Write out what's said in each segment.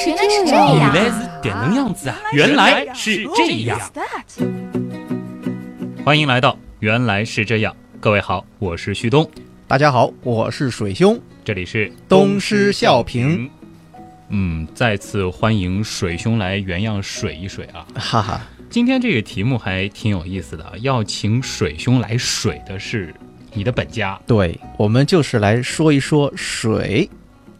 是这样，原来是这能样子啊！原来是这样。欢迎来到《原来是这样》，各位好，我是旭东，大家好，我是水兄，这里是东施效颦。嗯，再次欢迎水兄来原样水一水啊！哈哈，今天这个题目还挺有意思的，要请水兄来水的是你的本家。对，我们就是来说一说水。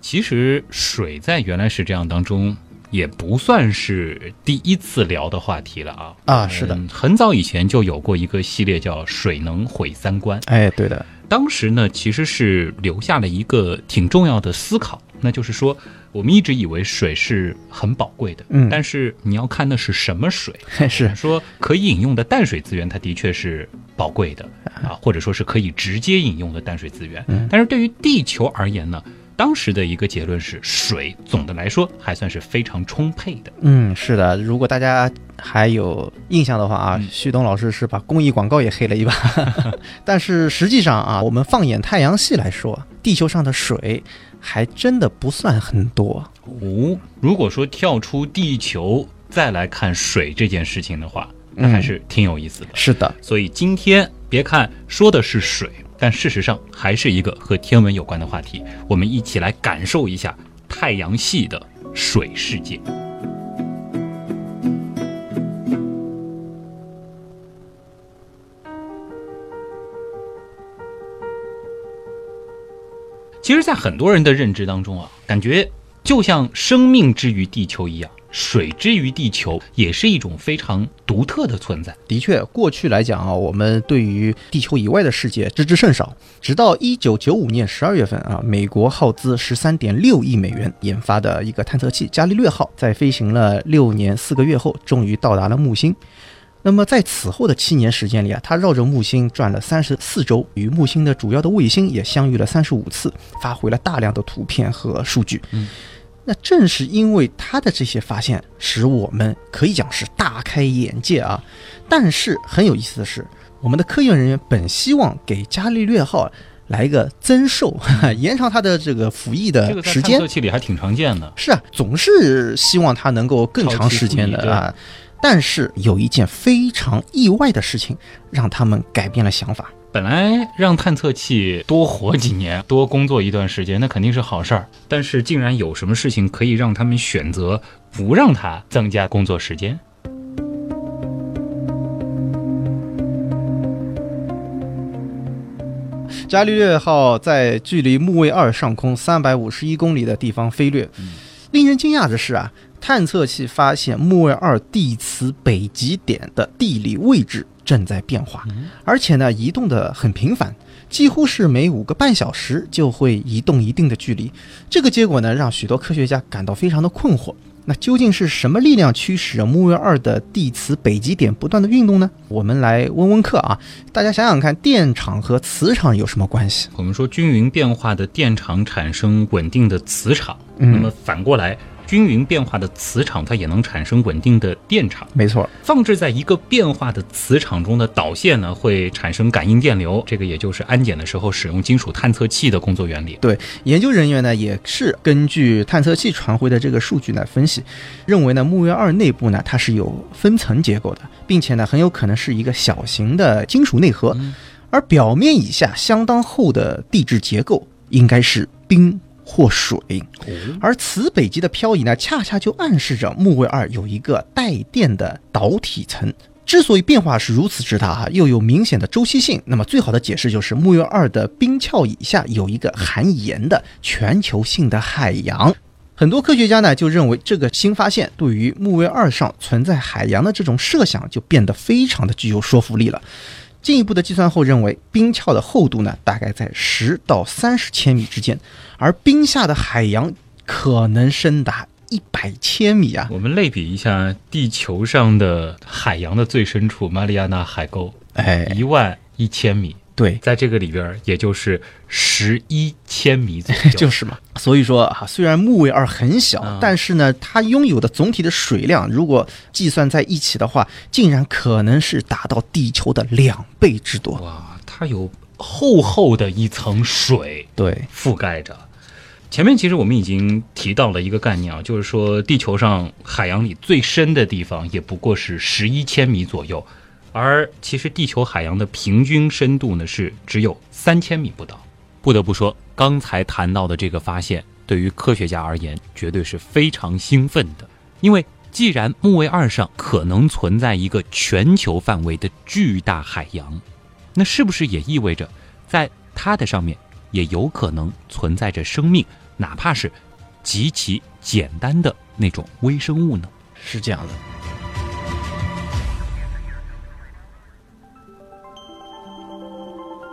其实水在原来是这样当中，也不算是第一次聊的话题了啊。啊，是的，嗯很早以前就有过一个系列叫“水能毁三观哎，对的，”，当时呢其实是留下了一个挺重要的思考，那就是说我们一直以为水是很宝贵的，嗯但是你要看的是什么水。是说可以饮用的淡水资源，它的确是宝贵的啊，或者说是可以直接饮用的淡水资源。嗯但是对于地球而言呢，当时的一个结论是，水总的来说还算是非常充沛的。嗯，是的。如果大家还有印象的话啊，旭东老师是把公益广告也黑了一把。但是实际上啊，我们放眼太阳系来说，地球上的水还真的不算很多。哦，如果说跳出地球再来看水这件事情的话，那嗯还是挺有意思的。是的，所以今天别看说的是水，但事实上还是一个和天文有关的话题。我们一起来感受一下太阳系的水世界。其实，在很多人的认知当中啊，感觉就像生命之于地球一样，水之于地球也是一种非常独特的存在。的确，过去来讲啊，我们对于地球以外的世界知之甚少。直到一九九五年十二月份啊，美国耗资十三点六亿美元研发的一个探测器伽利略号，在飞行了六年四个月后，终于到达了木星。那么在此后的七年时间里啊，它绕着木星转了三十四周，与木星的主要的卫星也相遇了三十五次，发回了大量的图片和数据。嗯那正是因为他的这些发现，使我们可以讲是大开眼界啊。但是很有意思的是，我们的科研人员本希望给伽利略号来一个增寿，延长它的这个服役的时间探测。器里还挺常见的。是啊，总是希望它能够更长时间的啊。但是有一件非常意外的事情，让他们改变了想法。本来让探测器多活几年，多工作一段时间，那肯定是好事儿。但是竟然有什么事情可以让他们选择不让它增加工作时间？伽利略号在距离木卫二上空三百五十一公里的地方飞掠。令人惊讶的是啊，探测器发现木卫二地磁北极点的地理位置正在变化，而且呢，移动的很频繁，几乎是每五个半小时就会移动一定的距离。这个结果呢，让许多科学家感到非常的困惑。那究竟是什么力量驱使着木卫二的地磁北极点不断的运动呢？我们来问问课啊，大家想想看，电场和磁场有什么关系？我们说均匀变化的电场产生稳定的磁场，嗯那么反过来，均匀变化的磁场它也能产生稳定的电场。没错，放置在一个变化的磁场中的导线呢，会产生感应电流，这个也就是安检的时候使用金属探测器的工作原理。对，研究人员呢也是根据探测器传回的这个数据来分析，认为呢木卫二内部呢它是有分层结构的，并且呢很有可能是一个小型的金属内核，而表面以下相当厚的地质结构应该是冰或水。而磁北极的漂移呢，恰恰就暗示着木卫二有一个带电的导体层。之所以变化是如此之大哈，又有明显的周期性，那么最好的解释就是木卫二的冰壳以下有一个含盐的全球性的海洋。很多科学家呢就认为这个新发现对于木卫二上存在海洋的这种设想就变得非常的具有说服力了。进一步的计算后认为，冰壳的厚度呢大概在十到三十千米之间，而冰下的海洋可能深达一百千米啊！我们类比一下地球上的海洋的最深处——马里亚纳海沟，哎，一万一千米，对，在这个里边也就是十一千米左右。就是嘛。所以说啊，虽然木卫二很小，啊但是呢，它拥有的总体的水量，如果计算在一起的话，竟然可能是达到地球的两倍之多。哇，它有厚厚的一层水对，覆盖着。前面其实我们已经提到了一个概念啊，就是说地球上海洋里最深的地方也不过是十一千米左右，而其实地球海洋的平均深度呢是只有三千米不到。不得不说，刚才谈到的这个发现，对于科学家而言绝对是非常兴奋的，因为既然木卫二上可能存在一个全球范围的巨大海洋，那是不是也意味着在它的上面也有可能存在着生命？哪怕是极其简单的那种微生物呢？是这样的。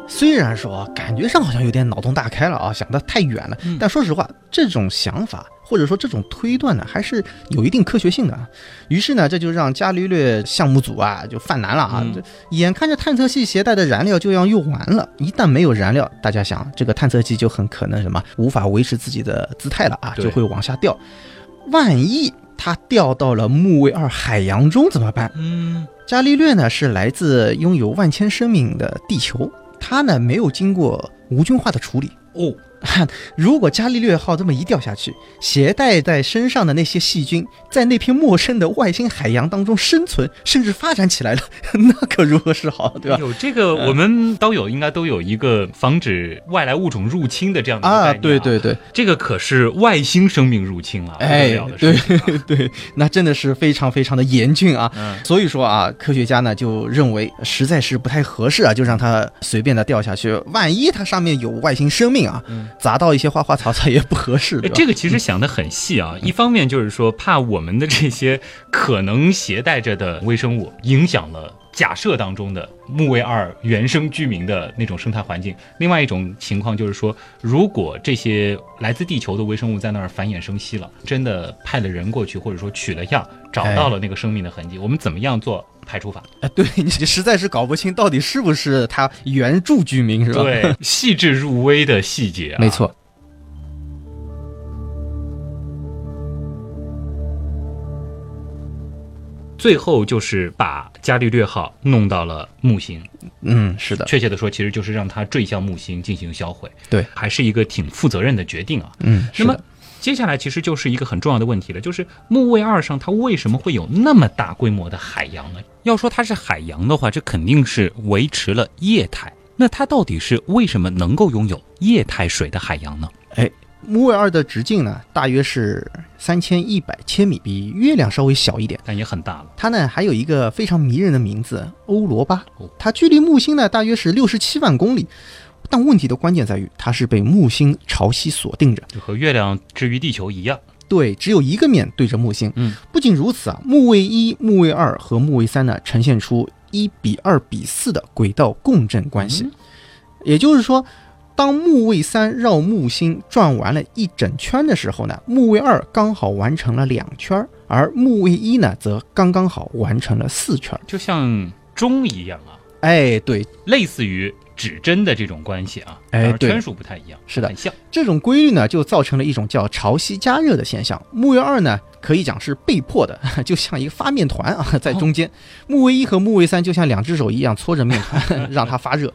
虽然说感觉上好像有点脑洞大开了啊，想得太远了，但说实话，这种想法或者说这种推断呢，还是有一定科学性的。于是呢，这就让伽利略项目组啊就犯难了啊！这眼看着探测器携带的燃料就要用完了，一旦没有燃料，大家想这个探测器就很可能什么无法维持自己的姿态了啊，就会往下掉。万一它掉到了木卫二海洋中怎么办？嗯，伽利略呢是来自拥有万千生命的地球。它呢没有经过无菌化的处理哦。如果伽利略号这么一掉下去，携带在身上的那些细菌，在那片陌生的外星海洋当中生存，甚至发展起来了，那可如何是好，对吧？有这个，我们都有应该都有一个防止外来物种入侵的这样的啊，对对对，这个可是外星生命入侵了，哎，对 对，那真的是非常非常的严峻啊。所以说啊，科学家呢就认为实在是不太合适啊，就让它随便的掉下去，万一它上面有外星生命啊。砸到一些花花草草也不合适。这个其实想的很细啊，一方面就是说怕我们的这些可能携带着的微生物影响了假设当中的木卫二原生居民的那种生态环境；另外一种情况就是说，如果这些来自地球的微生物在那儿繁衍生息了，真的派了人过去，或者说取了样，找到了那个生命的痕迹，我们怎么样做？排除法，哎，对你实在是搞不清到底是不是它原住居民，是吧？对，细致入微的细节，没错。最后就是把伽利略号弄到了木星，嗯，是的，确切的说，其实就是让它坠向木星进行销毁，对，还是一个挺负责任的决定啊，嗯，那么。接下来其实就是一个很重要的问题了，就是木卫二上它为什么会有那么大规模的海洋呢？要说它是海洋的话，这肯定是维持了液态。那它到底是为什么能够拥有液态水的海洋呢？哎，木卫二的直径呢，大约是三千一百千米，比月亮稍微小一点，但也很大了。它呢还有一个非常迷人的名字欧罗巴，它距离木星呢大约是六十七万公里。但问题的关键在于，它是被木星潮汐锁定着，就和月亮置于地球一样。对，只有一个面对着木星。嗯，不仅如此啊，木卫一、木卫二和木卫三呢，呈现出一比二比四的轨道共振关系。也就是说，当木卫三绕木星转完了一整圈的时候呢，木卫二刚好完成了两圈，而木卫一呢，则刚刚好完成了四圈，就像钟一样啊。哎，对，类似于。指针的这种关系啊，哎，圈数不太一样，是的，很像。这种规律呢，就造成了一种叫潮汐加热的现象。木卫二呢，可以讲是被迫的，就像一个发面团啊，在中间。木卫一和木卫三就像两只手一样搓着面团，让它发热。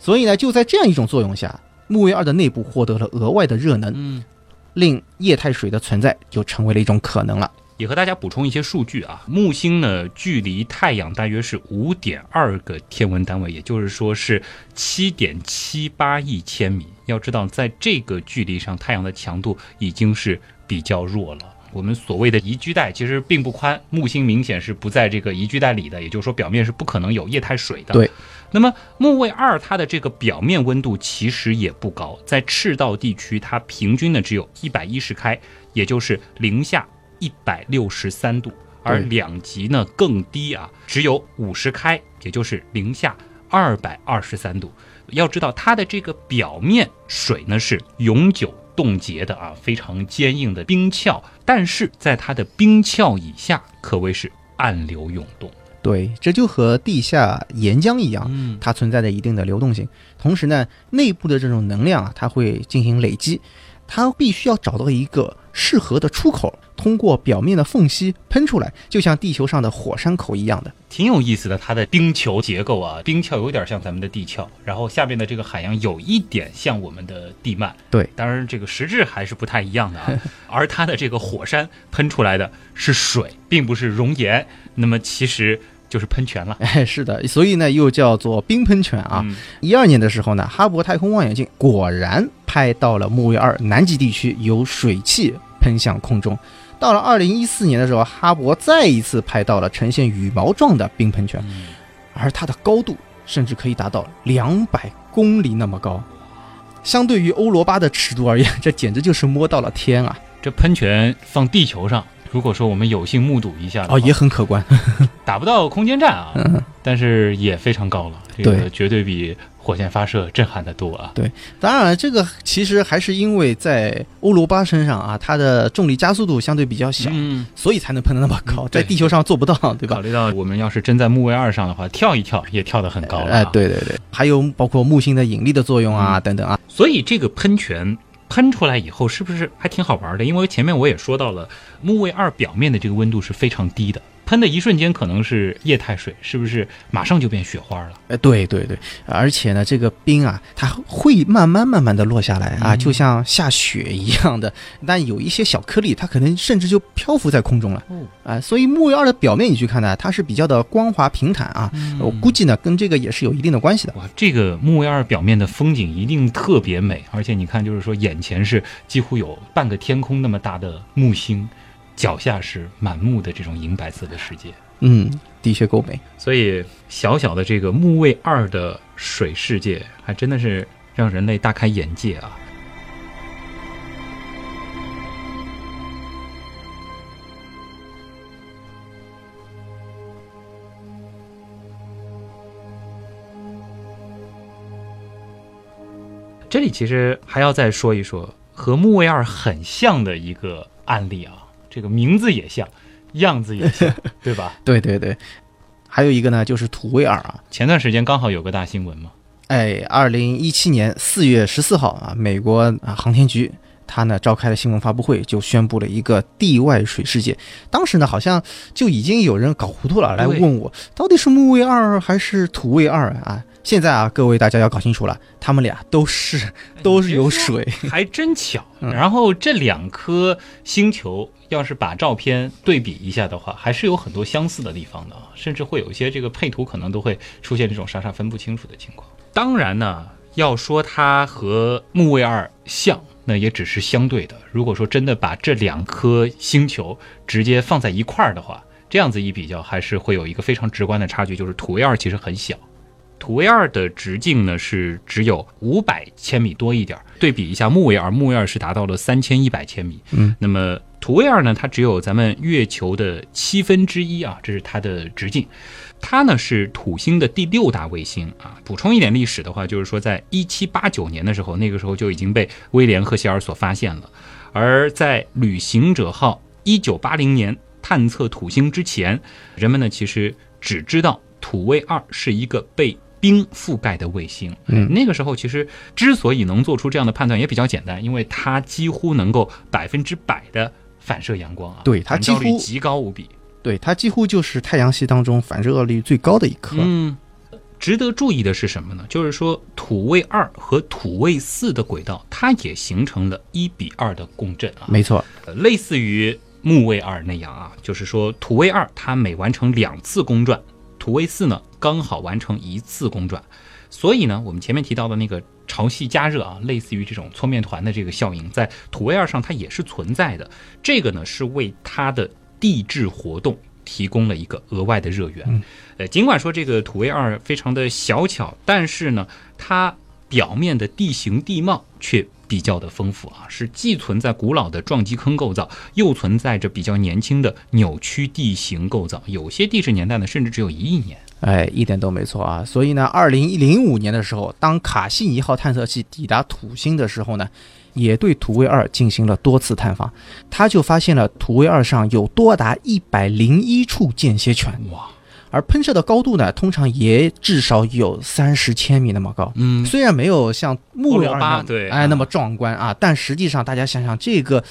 所以呢，就在这样一种作用下，木卫二的内部获得了额外的热能，嗯，令液态水的存在就成为了一种可能了。也和大家补充一些数据啊，木星呢距离太阳大约是五点二个天文单位，也就是说是七点七八亿千米。要知道，在这个距离上，太阳的强度已经是比较弱了。我们所谓的宜居带其实并不宽，木星明显是不在这个宜居带里的，也就是说表面是不可能有液态水的。对。那么木卫二它的这个表面温度其实也不高，在赤道地区它平均呢只有一百一十开，也就是零下。一百六十三度，而两极呢更低啊，只有五十开，也就是零下二百二十三度。要知道它的这个表面水呢是永久冻结的啊，非常坚硬的冰壳，但是在它的冰壳以下可谓是暗流涌动。对，这就和地下岩浆一样，嗯，它存在着一定的流动性。同时呢，内部的这种能量啊，它会进行累积，它必须要找到一个适合的出口。通过表面的缝隙喷出来，就像地球上的火山口一样的。挺有意思的，它的冰球结构啊，冰壳有点像咱们的地壳，然后下面的这个海洋有一点像我们的地幔。对，当然这个实质还是不太一样的啊。而它的这个火山喷出来的是水，并不是熔岩，那么其实就是喷泉了。哎，是的，所以呢又叫做冰喷泉啊。嗯一二年的时候呢，哈勃太空望远镜果然拍到了木卫二南极地区有水汽喷向空中。到了二零一四年的时候，哈勃再一次拍到了呈现羽毛状的冰喷泉，嗯而它的高度甚至可以达到两百公里那么高。相对于欧罗巴的尺度而言，这简直就是摸到了天啊！这喷泉放地球上，如果说我们有幸目睹一下哦，也很可观。打不到空间站啊，嗯，但是也非常高了，这个绝对比火箭发射震撼的多啊。对当然，这个其实还是因为在欧罗巴身上啊，它的重力加速度相对比较小，嗯，所以才能喷得那么高，嗯在地球上做不到，对吧考？虑到我们要是真在木卫二上的话，跳一跳也跳得很高了、啊。哎，，对对对，还有包括木星的引力的作用啊，嗯等等啊。所以这个喷泉喷出来以后，是不是还挺好玩的？因为前面我也说到了，木卫二表面的这个温度是非常低的，喷的一瞬间可能是液态水，是不是马上就变雪花了？哎，对对对，而且呢，这个冰啊，它会慢慢慢慢的落下来啊，嗯就像下雪一样的。但有一些小颗粒，它可能甚至就漂浮在空中了哦，啊。所以木卫二的表面你去看呢，它是比较的光滑平坦啊。我估计呢，跟这个也是有一定的关系的。哇，这个木卫二表面的风景一定特别美，而且你看，就是说眼前是几乎有半个天空那么大的木星，脚下是满目的这种银白色的世界。嗯，的确够美。所以小小的这个木卫二的水世界，还真的是让人类大开眼界啊！这里其实还要再说一说和木卫二很像的一个案例啊，这个名字也像，样子也像，对吧？对对对，还有一个呢，就是土卫二啊。前段时间刚好有个大新闻嘛，哎，二零一七年四月十四号啊，美国啊航天局它呢召开了新闻发布会，就宣布了一个地外水世界。当时呢，好像就已经有人搞糊涂了，来问我到底是木卫二还是土卫二啊？现在啊，各位大家要搞清楚了，他们俩都是都是有水。还真巧。嗯然后这两颗星球要是把照片对比一下的话，还是有很多相似的地方的啊，甚至会有一些这个配图可能都会出现这种傻傻分不清楚的情况。当然呢，要说它和木卫二像，那也只是相对的。如果说真的把这两颗星球直接放在一块儿的话，这样子一比较，还是会有一个非常直观的差距，就是土卫二其实很小。土卫二的直径呢是只有五百千米多一点儿，对比一下木卫二，木卫二是达到了三千一百千米。嗯，那么土卫二呢，它只有咱们月球的七分之一啊，这是它的直径。它呢是土星的第六大卫星啊。补充一点历史的话，就是说在一七八九年的时候，那个时候就已经被威廉赫歇尔所发现了。而在旅行者号一九八零年探测土星之前，人们呢其实只知道土卫二是一个被冰覆盖的卫星。嗯那个时候其实之所以能做出这样的判断也比较简单，因为它几乎能够百分之百的反射阳光啊，对它几乎极高无比。对，它几乎就是太阳系当中反射率最高的一颗。嗯，值得注意的是什么呢？就是说土卫二和土卫四的轨道，它也形成了一比二的共振啊。没错，呃类似于木卫二那样啊，就是说土卫二它每完成两次公转，土卫四呢刚好完成一次公转，所以呢，我们前面提到的那个潮汐加热啊，类似于这种搓面团的这个效应，在土卫二上它也是存在的。这个呢是为它的地质活动提供了一个额外的热源。呃，尽管说这个土卫二非常的小巧，但是呢，它表面的地形地貌却比较的丰富啊，是既存在古老的撞击坑构造，又存在着比较年轻的扭曲地形构造。有些地质年代呢，甚至只有一亿年。哎，一点都没错啊。所以呢，二零零五年的时候，当卡西尼号探测器抵达土星的时候呢，也对土卫二进行了多次探访，他就发现了土卫二上有多达一百零一处间歇泉，哇，而喷射的高度呢，通常也至少有三十千米那么高。嗯，虽然没有像木卫欧罗二那巴对哎那么壮观啊，但实际上大家想想，这个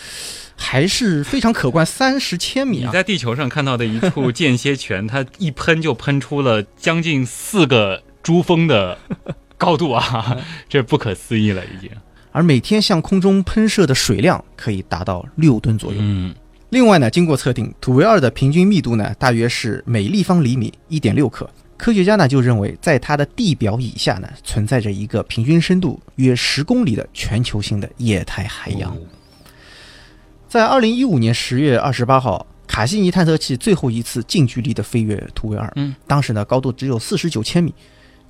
还是非常可观，三十千米啊！你在地球上看到的一处间歇泉，它一喷就喷出了将近四个珠峰的高度啊，这不可思议了已经。而每天向空中喷射的水量可以达到六吨左右。嗯，另外呢，经过测定，土卫二的平均密度呢，大约是每立方厘米一点六克。科学家呢就认为，在它的地表以下呢，存在着一个平均深度约十公里的全球性的液态海洋。哦在二零一五年十月二十八号，卡西尼探测器最后一次近距离的飞越土卫二，嗯，当时呢高度只有四十九千米。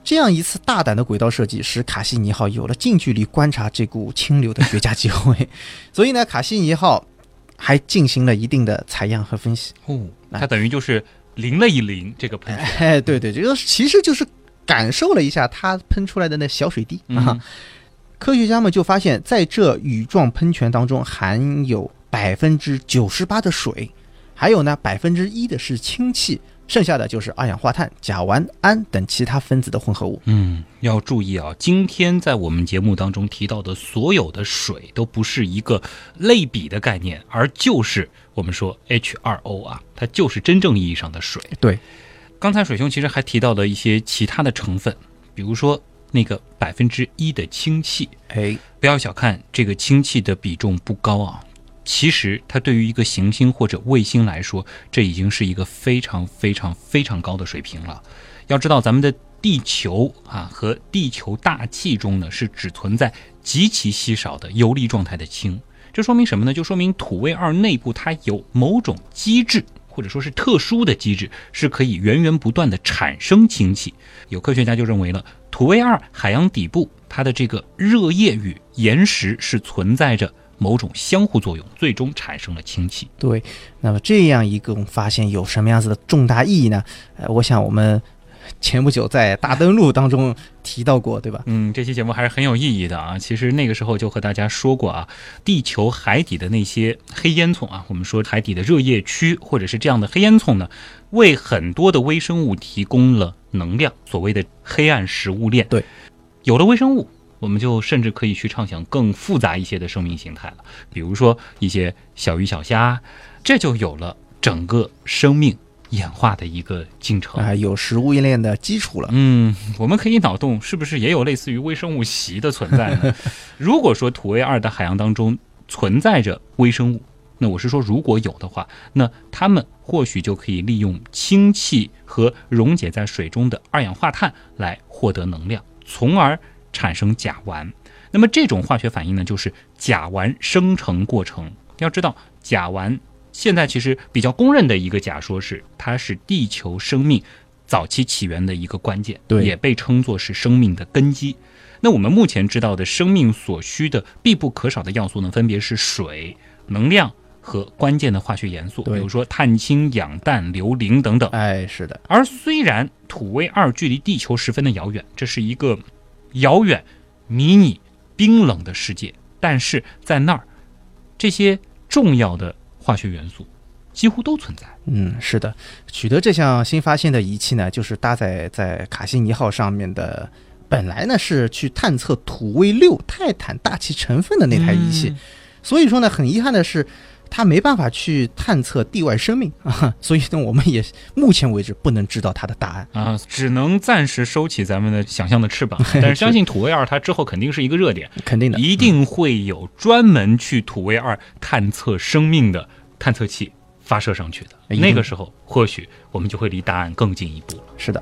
这样一次大胆的轨道设计，使卡西尼号有了近距离观察这股清流的绝佳机会。所以呢，卡西尼号还进行了一定的采样和分析。哦，它等于就是淋了一淋这个喷泉。哎，对对，这个其实就是感受了一下它喷出来的那小水滴啊。嗯科学家们就发现，在这羽状喷泉当中含有百分之九十八的水，还有呢百分之一的是氢气，剩下的就是二氧化碳、甲烷、氨等其他分子的混合物。嗯，要注意啊，今天在我们节目当中提到的所有的水都不是一个类比的概念，而就是我们说 H2O 啊，它就是真正意义上的水。对，刚才水兄其实还提到了一些其他的成分，比如说那个百分之一的氢气，哎，不要小看这个氢气的比重不高啊，其实它对于一个行星或者卫星来说，这已经是一个非常非常非常高的水平了。要知道，咱们的地球啊和地球大气中呢是只存在极其稀少的游离状态的氢，这说明什么呢？就说明土卫二内部它有某种机制。或者说是特殊的机制，是可以源源不断的产生氢气。有科学家就认为了，土卫二海洋底部它的这个热液与岩石是存在着某种相互作用，最终产生了氢气。对。那么这样一个发现有什么样子的重大意义呢？呃，我想我们前不久在大登陆当中提到过，对吧？嗯，这期节目还是很有意义的啊。其实那个时候就和大家说过啊，地球海底的那些黑烟囱啊，我们说海底的热液区或者是这样的黑烟囱呢，为很多的微生物提供了能量，所谓的黑暗食物链。对，有了微生物，我们就甚至可以去畅想更复杂一些的生命形态了，比如说一些小鱼小虾，这就有了整个生命演化的一个进程。啊、有食物链的基础了。嗯，我们可以脑洞，是不是也有类似于微生物席的存在呢？如果说土卫二的海洋当中存在着微生物，那我是说如果有的话，那它们或许就可以利用氢气和溶解在水中的二氧化碳来获得能量，从而产生甲烷。那么这种化学反应呢，就是甲烷生成过程。要知道，甲烷现在其实比较公认的一个假说是，它是地球生命早期起源的一个关键，对也被称作是生命的根基。那我们目前知道的生命所需的必不可少的要素呢，分别是水、能量和关键的化学元素，比如说碳、氢、氧、氮、硫、磷等等。哎，是的，而虽然土卫二距离地球十分的遥远，这是一个遥远、迷你、冰冷的世界，但是在那儿，这些重要的化学元素几乎都存在。嗯，是的，取得这项新发现的仪器呢，就是搭载在卡西尼号上面的，本来呢是去探测土卫六泰坦大气成分的那台仪器，嗯所以说呢，很遗憾的是。它没办法去探测地外生命啊，所以呢，我们也目前为止不能知道它的答案。啊，只能暂时收起咱们的想象的翅膀，但是相信土卫二它之后肯定是一个热点，肯定的，一定会有专门去土卫二探测生命的探测器发射上去的。那个时候，或许我们就会离答案更进一步了。是的。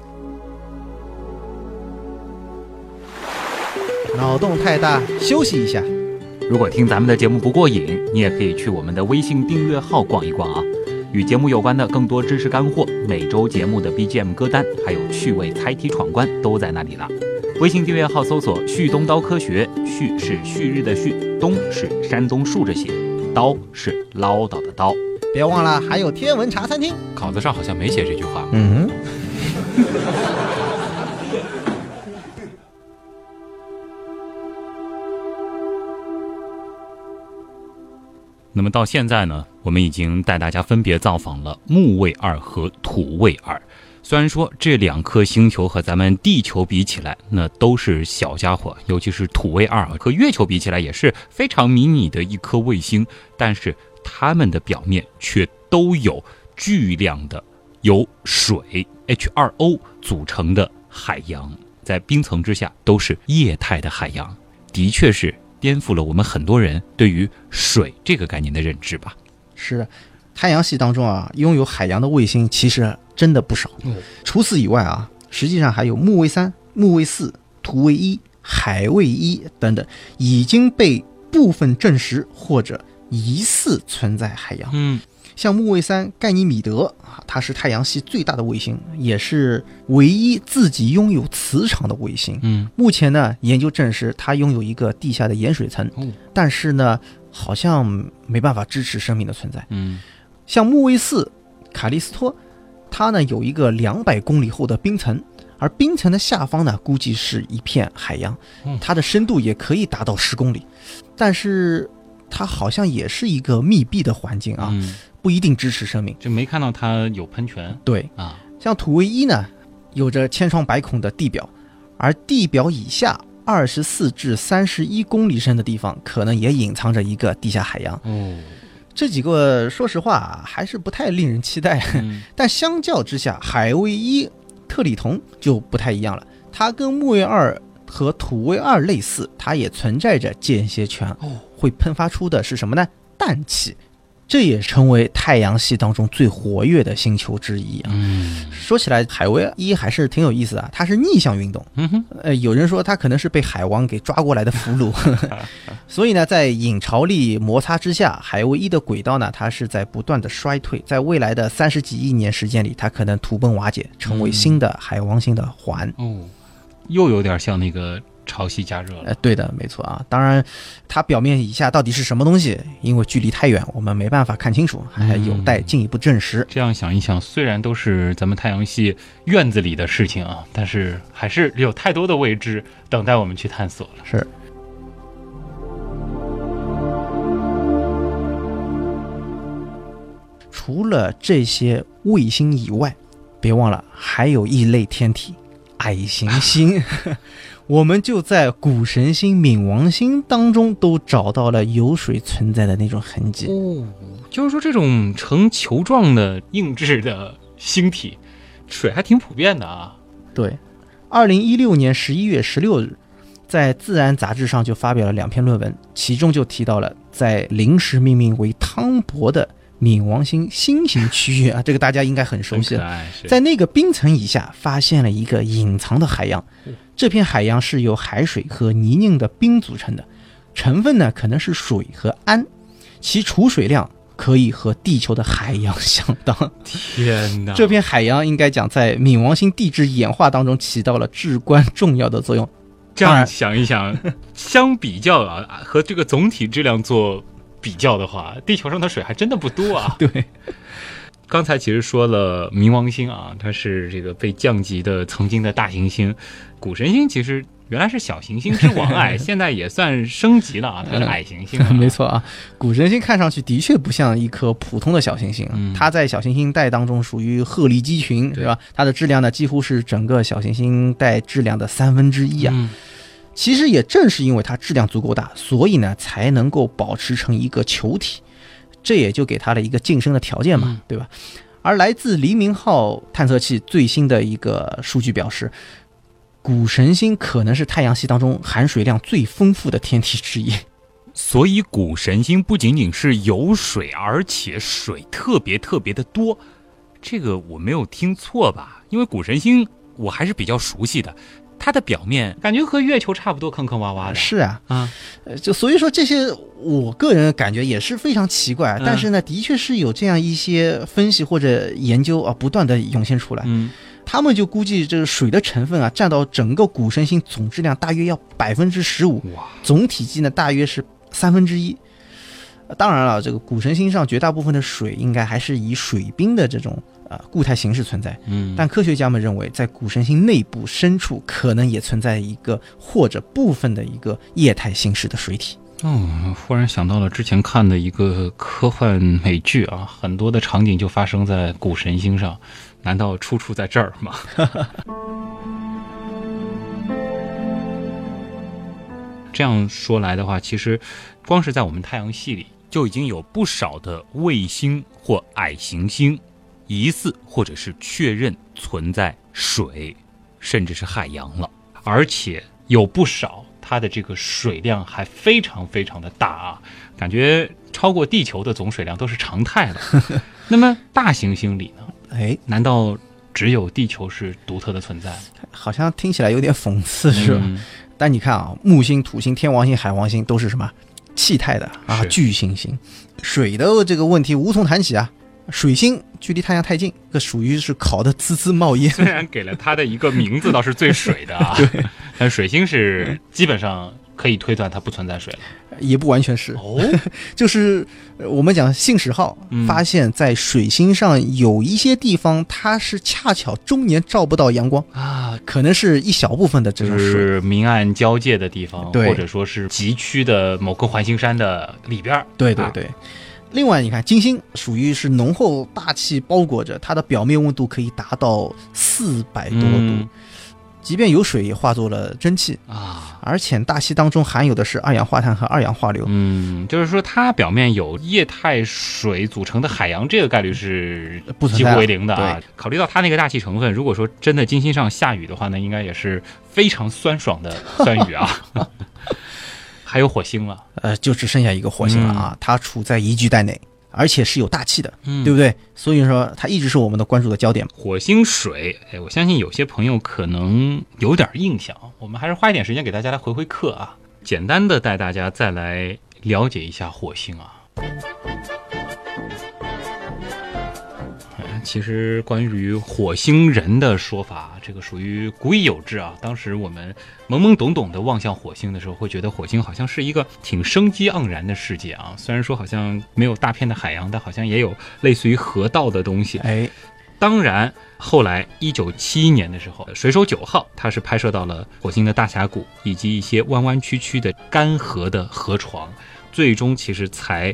脑洞太大，休息一下。如果听咱们的节目不过瘾，你也可以去我们的微信订阅号逛一逛啊。与节目有关的更多知识干货，每周节目的 BGM 歌单，还有趣味猜题闯关都在那里了。微信订阅号搜索“旭东刀科学”，旭是旭日的旭，东是山东竖着写，刀是唠叨的刀。别忘了还有天文茶餐厅。稿子上好像没写这句话。嗯 那么到现在呢，我们已经带大家分别造访了木卫二和土卫二。虽然说这两颗星球和咱们地球比起来，那都是小家伙，尤其是土卫二和月球比起来也是非常迷你的一颗卫星，但是它们的表面却都有巨量的由水 H2O 组成的海洋，在冰层之下都是液态的海洋，的确是颠覆了我们很多人对于水这个概念的认知吧。是的，太阳系当中啊，拥有海洋的卫星其实真的不少。除此以外啊，实际上还有木卫三、木卫四、土卫一、海卫一等等，已经被部分证实或者疑似存在海洋。嗯，像木卫三盖尼米德啊，它是太阳系最大的卫星，也是唯一自己拥有磁场的卫星。嗯，目前呢，研究证实它拥有一个地下的盐水层，哦但是呢，好像没办法支持生命的存在。嗯，像木卫四卡利斯托，它呢有一个两百公里厚的冰层，而冰层的下方呢，估计是一片海洋嗯，它的深度也可以达到十公里，但是它好像也是一个密闭的环境啊，嗯，不一定支持生命。就没看到它有喷泉对，啊。像土卫一呢，有着千疮百孔的地表，而地表以下二十四至三十一公里深的地方，可能也隐藏着一个地下海洋。哦，这几个说实话还是不太令人期待。嗯 但相较之下，海卫一特里同就不太一样了，它跟木卫二和土卫二类似，它也存在着间歇泉，哦，会喷发出的是什么呢？氮气，这也成为太阳系当中最活跃的星球之一啊。嗯说起来，海卫一还是挺有意思的，它是逆向运动。嗯哼，呃，有人说它可能是被海王给抓过来的俘虏，所以呢，在引潮力摩擦之下，海卫一的轨道呢，它是在不断的衰退，在未来的三十几亿年时间里，它可能土崩瓦解，成为新的海王星的环。哦，又有点像那个潮汐加热了。呃，对的，没错啊。当然，它表面以下到底是什么东西，因为距离太远，我们没办法看清楚，还有待进一步证实。这样想一想，虽然都是咱们太阳系院子里的事情啊，但是还是有太多的未知等待我们去探索了。是。除了这些卫星以外，别忘了还有一类天体——矮行星。我们就在古神星冥王星当中都找到了有水存在的那种痕迹。哦，就是说这种呈球状的硬质的星体，水还挺普遍的啊。对，二零一六年十一月十六日，在《自然》杂志上就发表了两篇论文，其中就提到了在临时命名为汤博的冥王星新型区域啊，这个大家应该很熟悉了。在那个冰层以下发现了一个隐藏的海洋，这片海洋是由海水和泥泞的冰组成的，成分呢可能是水和氨，其储水量可以和地球的海洋相当。天哪，这片海洋应该讲在冥王星地质演化当中起到了至关重要的作用。这样想一想，相比较啊，和这个总体质量做比较的话，地球上的水还真的不多啊。对，刚才其实说了冥王星啊，它是这个被降级的曾经的大行星，古神星其实原来是小行星之王哎，现在也算升级了啊，它是矮行星、啊。没，错啊，古神星看上去的确不像一颗普通的小行星，嗯它在小行星带当中属于鹤立鸡群，对是吧？它的质量呢几乎是整个小行星带质量的三分之一啊。嗯其实也正是因为它质量足够大，所以呢才能够保持成一个球体，这也就给他了一个晋升的条件嘛，嗯对吧？而来自黎明号探测器最新的一个数据表示，谷神星可能是太阳系当中含水量最丰富的天体之一。所以谷神星不仅仅是有水，而且水特别特别的多。这个我没有听错吧？因为谷神星我还是比较熟悉的，它的表面感觉和月球差不多，坑坑洼洼的。是啊，啊，呃，就所以说这些，我个人感觉也是非常奇怪，嗯但是呢，的确是有这样一些分析或者研究啊，不断的涌现出来。嗯，他们就估计这个水的成分啊，占到整个古神星总质量大约要百分之十五，哇，总体积呢大约是三分之一。呃当然了，这个古神星上绝大部分的水应该还是以水冰的这种呃固态形式存在，嗯，但科学家们认为，在古神星内部深处可能也存在一个或者部分的一个液态形式的水体。哦，忽然想到了之前看的一个科幻美剧啊，很多的场景就发生在古神星上，难道出处在这儿吗？这样说来的话，其实光是在我们太阳系里，就已经有不少的卫星或矮行星，疑似或者是确认存在水，甚至是海洋了，而且有不少。它的这个水量还非常非常的大啊，感觉超过地球的总水量都是常态了。那么大行星里呢？哎，难道只有地球是独特的存在？好像听起来有点讽刺，是吧？但你看啊，木星、土星、天王星、海王星都是什么气态的啊巨行星，水的这个问题无从谈起啊。水星距离太阳太近，这属于是烤的滋滋冒烟。虽然给了它的一个名字倒是最水的啊，对，但水星是基本上可以推断它不存在水了，也不完全是。哦。就是我们讲信使号发现，在水星上有一些地方，它是恰巧终年照不到阳光。啊，可能是一小部分的这种是明暗交界的地方，或者说是极区的某个环形山的里边对对对。另外，你看金星属于是浓厚大气包裹着，它的表面温度可以达到四百多度，即便有水也化作了蒸汽啊！而且大气当中含有的是二氧化碳和二氧化硫，嗯，就是说它表面有液态水组成的海洋，这个概率是几乎为零的啊！考虑到它那个大气成分，如果说真的金星上下雨的话，那应该也是非常酸爽的酸雨啊！还有火星了，呃，就只剩下一个火星了啊！它处在宜居带内，而且是有大气的，嗯，对不对？所以说它一直是我们的关注的焦点。火星水，哎，我相信有些朋友可能有点印象，我们还是花一点时间给大家来回回课啊，简单的带大家再来了解一下火星啊。其实关于火星人的说法，这个属于古已有之啊。当时我们懵懵懂懂的望向火星的时候，会觉得火星好像是一个挺生机盎然的世界啊。虽然说好像没有大片的海洋，但好像也有类似于河道的东西。哎，当然，后来一九七一年的时候，水手九号它是拍摄到了火星的大峡谷以及一些弯弯曲曲的干涸的河床，最终其实才。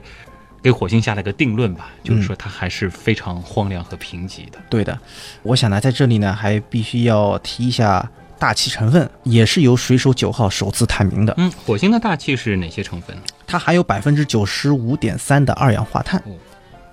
给火星下了个定论吧，就是说它还是非常荒凉和贫瘠的。对的，我想呢，在这里呢，还必须要提一下大气成分，也是由水手九号首次探明的。嗯，火星的大气是哪些成分？它含有百分之九十五点三的二氧化碳，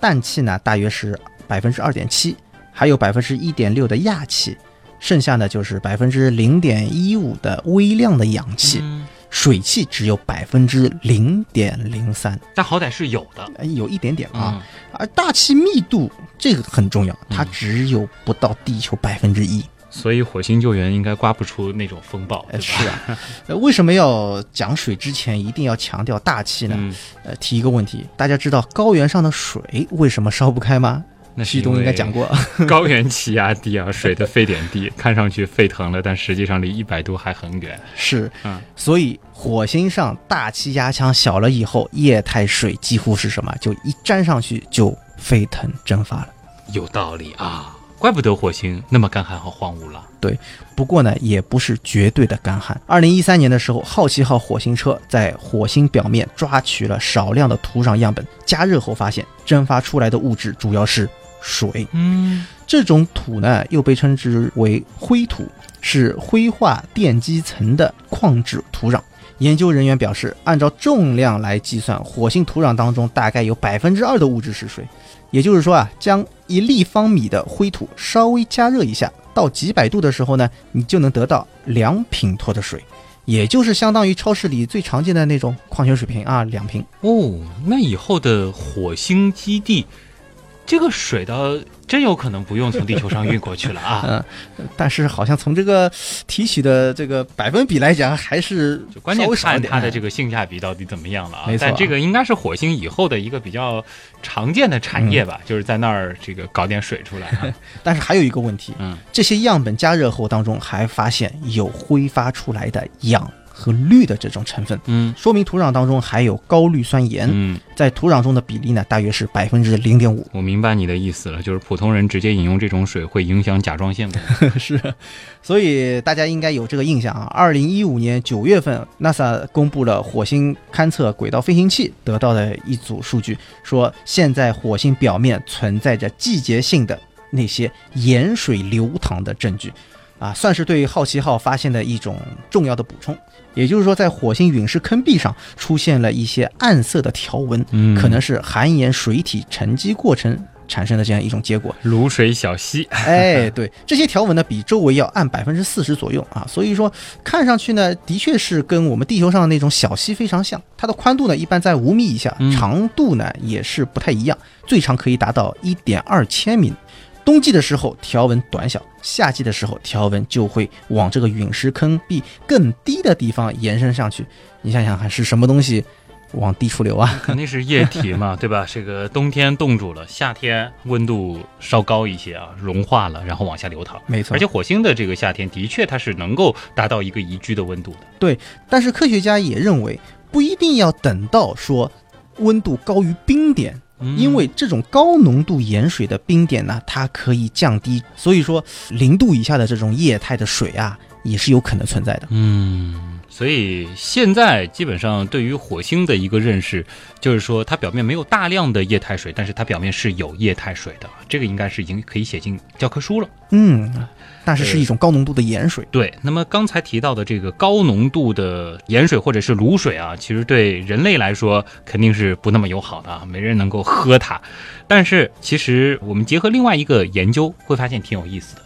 氮气呢大约是百分之二点七，还有百分之一点六的氩气，剩下的就是百分之零点一五的微量的氧气。水汽只有百分之零点零三，但好歹是有的，有一点点啊。而大气密度这个很重要，它只有不到地球百分之一，所以火星救援应该刮不出那种风暴。是啊，为什么要讲水之前一定要强调大气呢？呃，提一个问题，大家知道高原上的水为什么烧不开吗？那旭东应该讲过，高原气压低啊，水的沸点低，看上去沸腾了，但实际上离一百度还很远。是，嗯，所以火星上大气压强小了以后，液态水几乎是什么？就一沾上去就沸腾蒸发了。有道理啊，怪不得火星那么干旱和荒芜了。对，不过呢，也不是绝对的干旱。二零一三年的时候，好奇号火星车在火星表面抓取了少量的土壤样本，加热后发现蒸发出来的物质主要是。水，嗯，这种土呢，又被称之为灰土，是灰化奠基层的矿质土壤。研究人员表示，按照重量来计算，火星土壤当中大概有百分之二的物质是水。也就是说啊，将一立方米的灰土稍微加热一下，到几百度的时候呢，你就能得到两瓶托的水，也就是相当于超市里最常见的那种矿泉水瓶啊，两瓶。哦，那以后的火星基地。这个水的真有可能不用从地球上运过去了啊！嗯，但是好像从这个提取的这个百分比来讲，还是关键看它的这个性价比到底怎么样了啊！没错，但这个应该是火星以后的一个比较常见的产业吧，就是在那儿这个搞点水出来。但是还有一个问题，嗯，这些样本加热后当中还发现有挥发出来的氧。和氯的这种成分，嗯说明土壤当中含有高氯酸盐，嗯，在土壤中的比例呢大约是百分之零点五。我明白你的意思了，就是普通人直接饮用这种水会影响甲状腺功能。是，所以大家应该有这个印象啊。二零一五年九月份，NASA 公布了火星勘测轨道飞行器得到的一组数据，说现在火星表面存在着季节性的那些盐水流淌的证据，啊，算是对好奇号发现的一种重要的补充。也就是说，在火星陨石坑壁上出现了一些暗色的条纹，嗯可能是含盐水体沉积过程产生的这样一种结果。卤水小溪，哎，对，这些条纹呢比周围要暗百分之四十左右啊，所以说看上去呢，的确是跟我们地球上的那种小溪非常像。它的宽度呢一般在五米以下，嗯长度呢也是不太一样，最长可以达到一点二千米。冬季的时候条纹短小，夏季的时候条纹就会往这个陨石坑壁更低的地方延伸上去。你想想看，是什么东西往低处流啊？肯定是液体嘛，对吧？这个冬天冻住了，夏天温度稍高一些啊，融化了，然后往下流淌。没错而且火星的这个夏天的确它是能够达到一个宜居的温度的。对但是科学家也认为，不一定要等到说温度高于冰点，嗯因为这种高浓度盐水的冰点呢，它可以降低，所以说零度以下的这种液态的水啊，也是有可能存在的。嗯，所以现在基本上对于火星的一个认识，就是说它表面没有大量的液态水，但是它表面是有液态水的。这个应该是已经可以写进教科书了。嗯，但是是一种高浓度的盐水。对，那么刚才提到的这个高浓度的盐水或者是卤水啊，其实对人类来说肯定是不那么友好的啊，没人能够喝它。但是其实我们结合另外一个研究，会发现挺有意思的。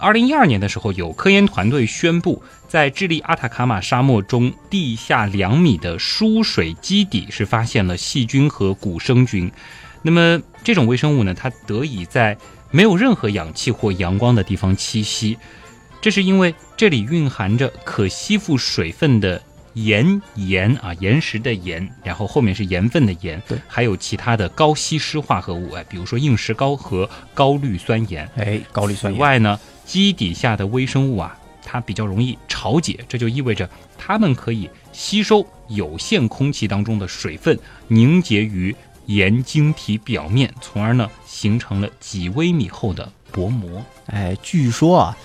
二零一二年的时候，有科研团队宣布，在智利阿塔卡马沙漠中地下两米的输水基底是发现了细菌和古生菌。那么这种微生物呢，它得以在没有任何氧气或阳光的地方栖息，这是因为这里蕴含着可吸附水分的盐盐啊，岩石的盐，然后后面是盐分的盐，对还有其他的高稀释化合物，哎，比如说硬石膏和高氯酸盐。哎，高氯酸盐。外呢，基底下的微生物啊，它比较容易潮解，这就意味着它们可以吸收有限空气当中的水分，凝结于盐晶体表面，从而呢形成了几微米厚的薄膜。哎，据说啊，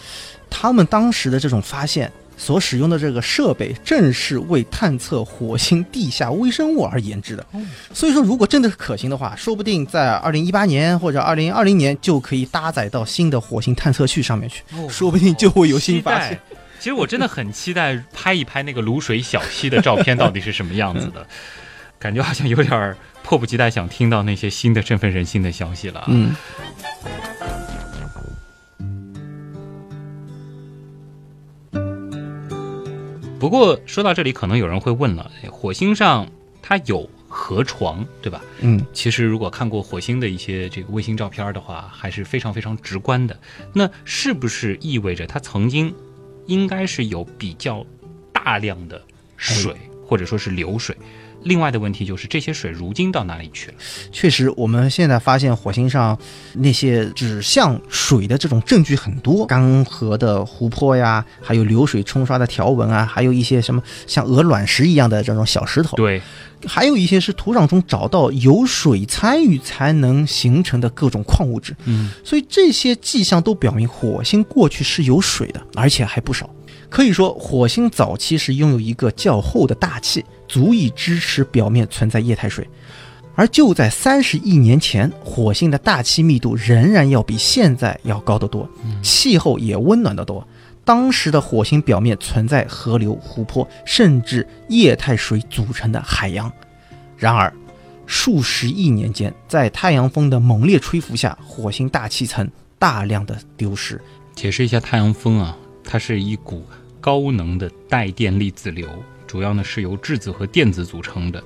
他们当时的这种发现所使用的这个设备，正是为探测火星地下微生物而研制的。所以说，如果真的是可行的话，说不定在二零一八年或者二零二零年就可以搭载到新的火星探测器上面去，说不定就会有新发现。其实我真的很期待拍一拍那个卤水小溪的照片到底是什么样子的，感觉好像有点儿迫不及待想听到那些新的振奋人心的消息了啊。嗯，不过说到这里，可能有人会问了，哎火星上它有河床，对吧？嗯，其实如果看过火星的一些这个卫星照片的话，还是非常非常直观的。那是不是意味着它曾经应该是有比较大量的水，或者说是流水？另外的问题就是这些水如今到哪里去了？确实，我们现在发现火星上那些指向水的这种证据很多，干涸的湖泊呀，还有流水冲刷的条纹啊，还有一些什么像鹅卵石一样的这种小石头，对，还有一些是土壤中找到有水参与才能形成的各种矿物质。嗯，所以这些迹象都表明火星过去是有水的，而且还不少。可以说，火星早期是拥有一个较厚的大气，足以支持表面存在液态水。而就在三十亿年前，火星的大气密度仍然要比现在要高得多，气候也温暖得多。当时的火星表面存在河流、湖泊，甚至液态水组成的海洋。然而，数十亿年间，在太阳风的猛烈吹拂下，火星大气层大量的丢失。解释一下太阳风啊，它是一股高能的带电粒子流，主要呢是由质子和电子组成的，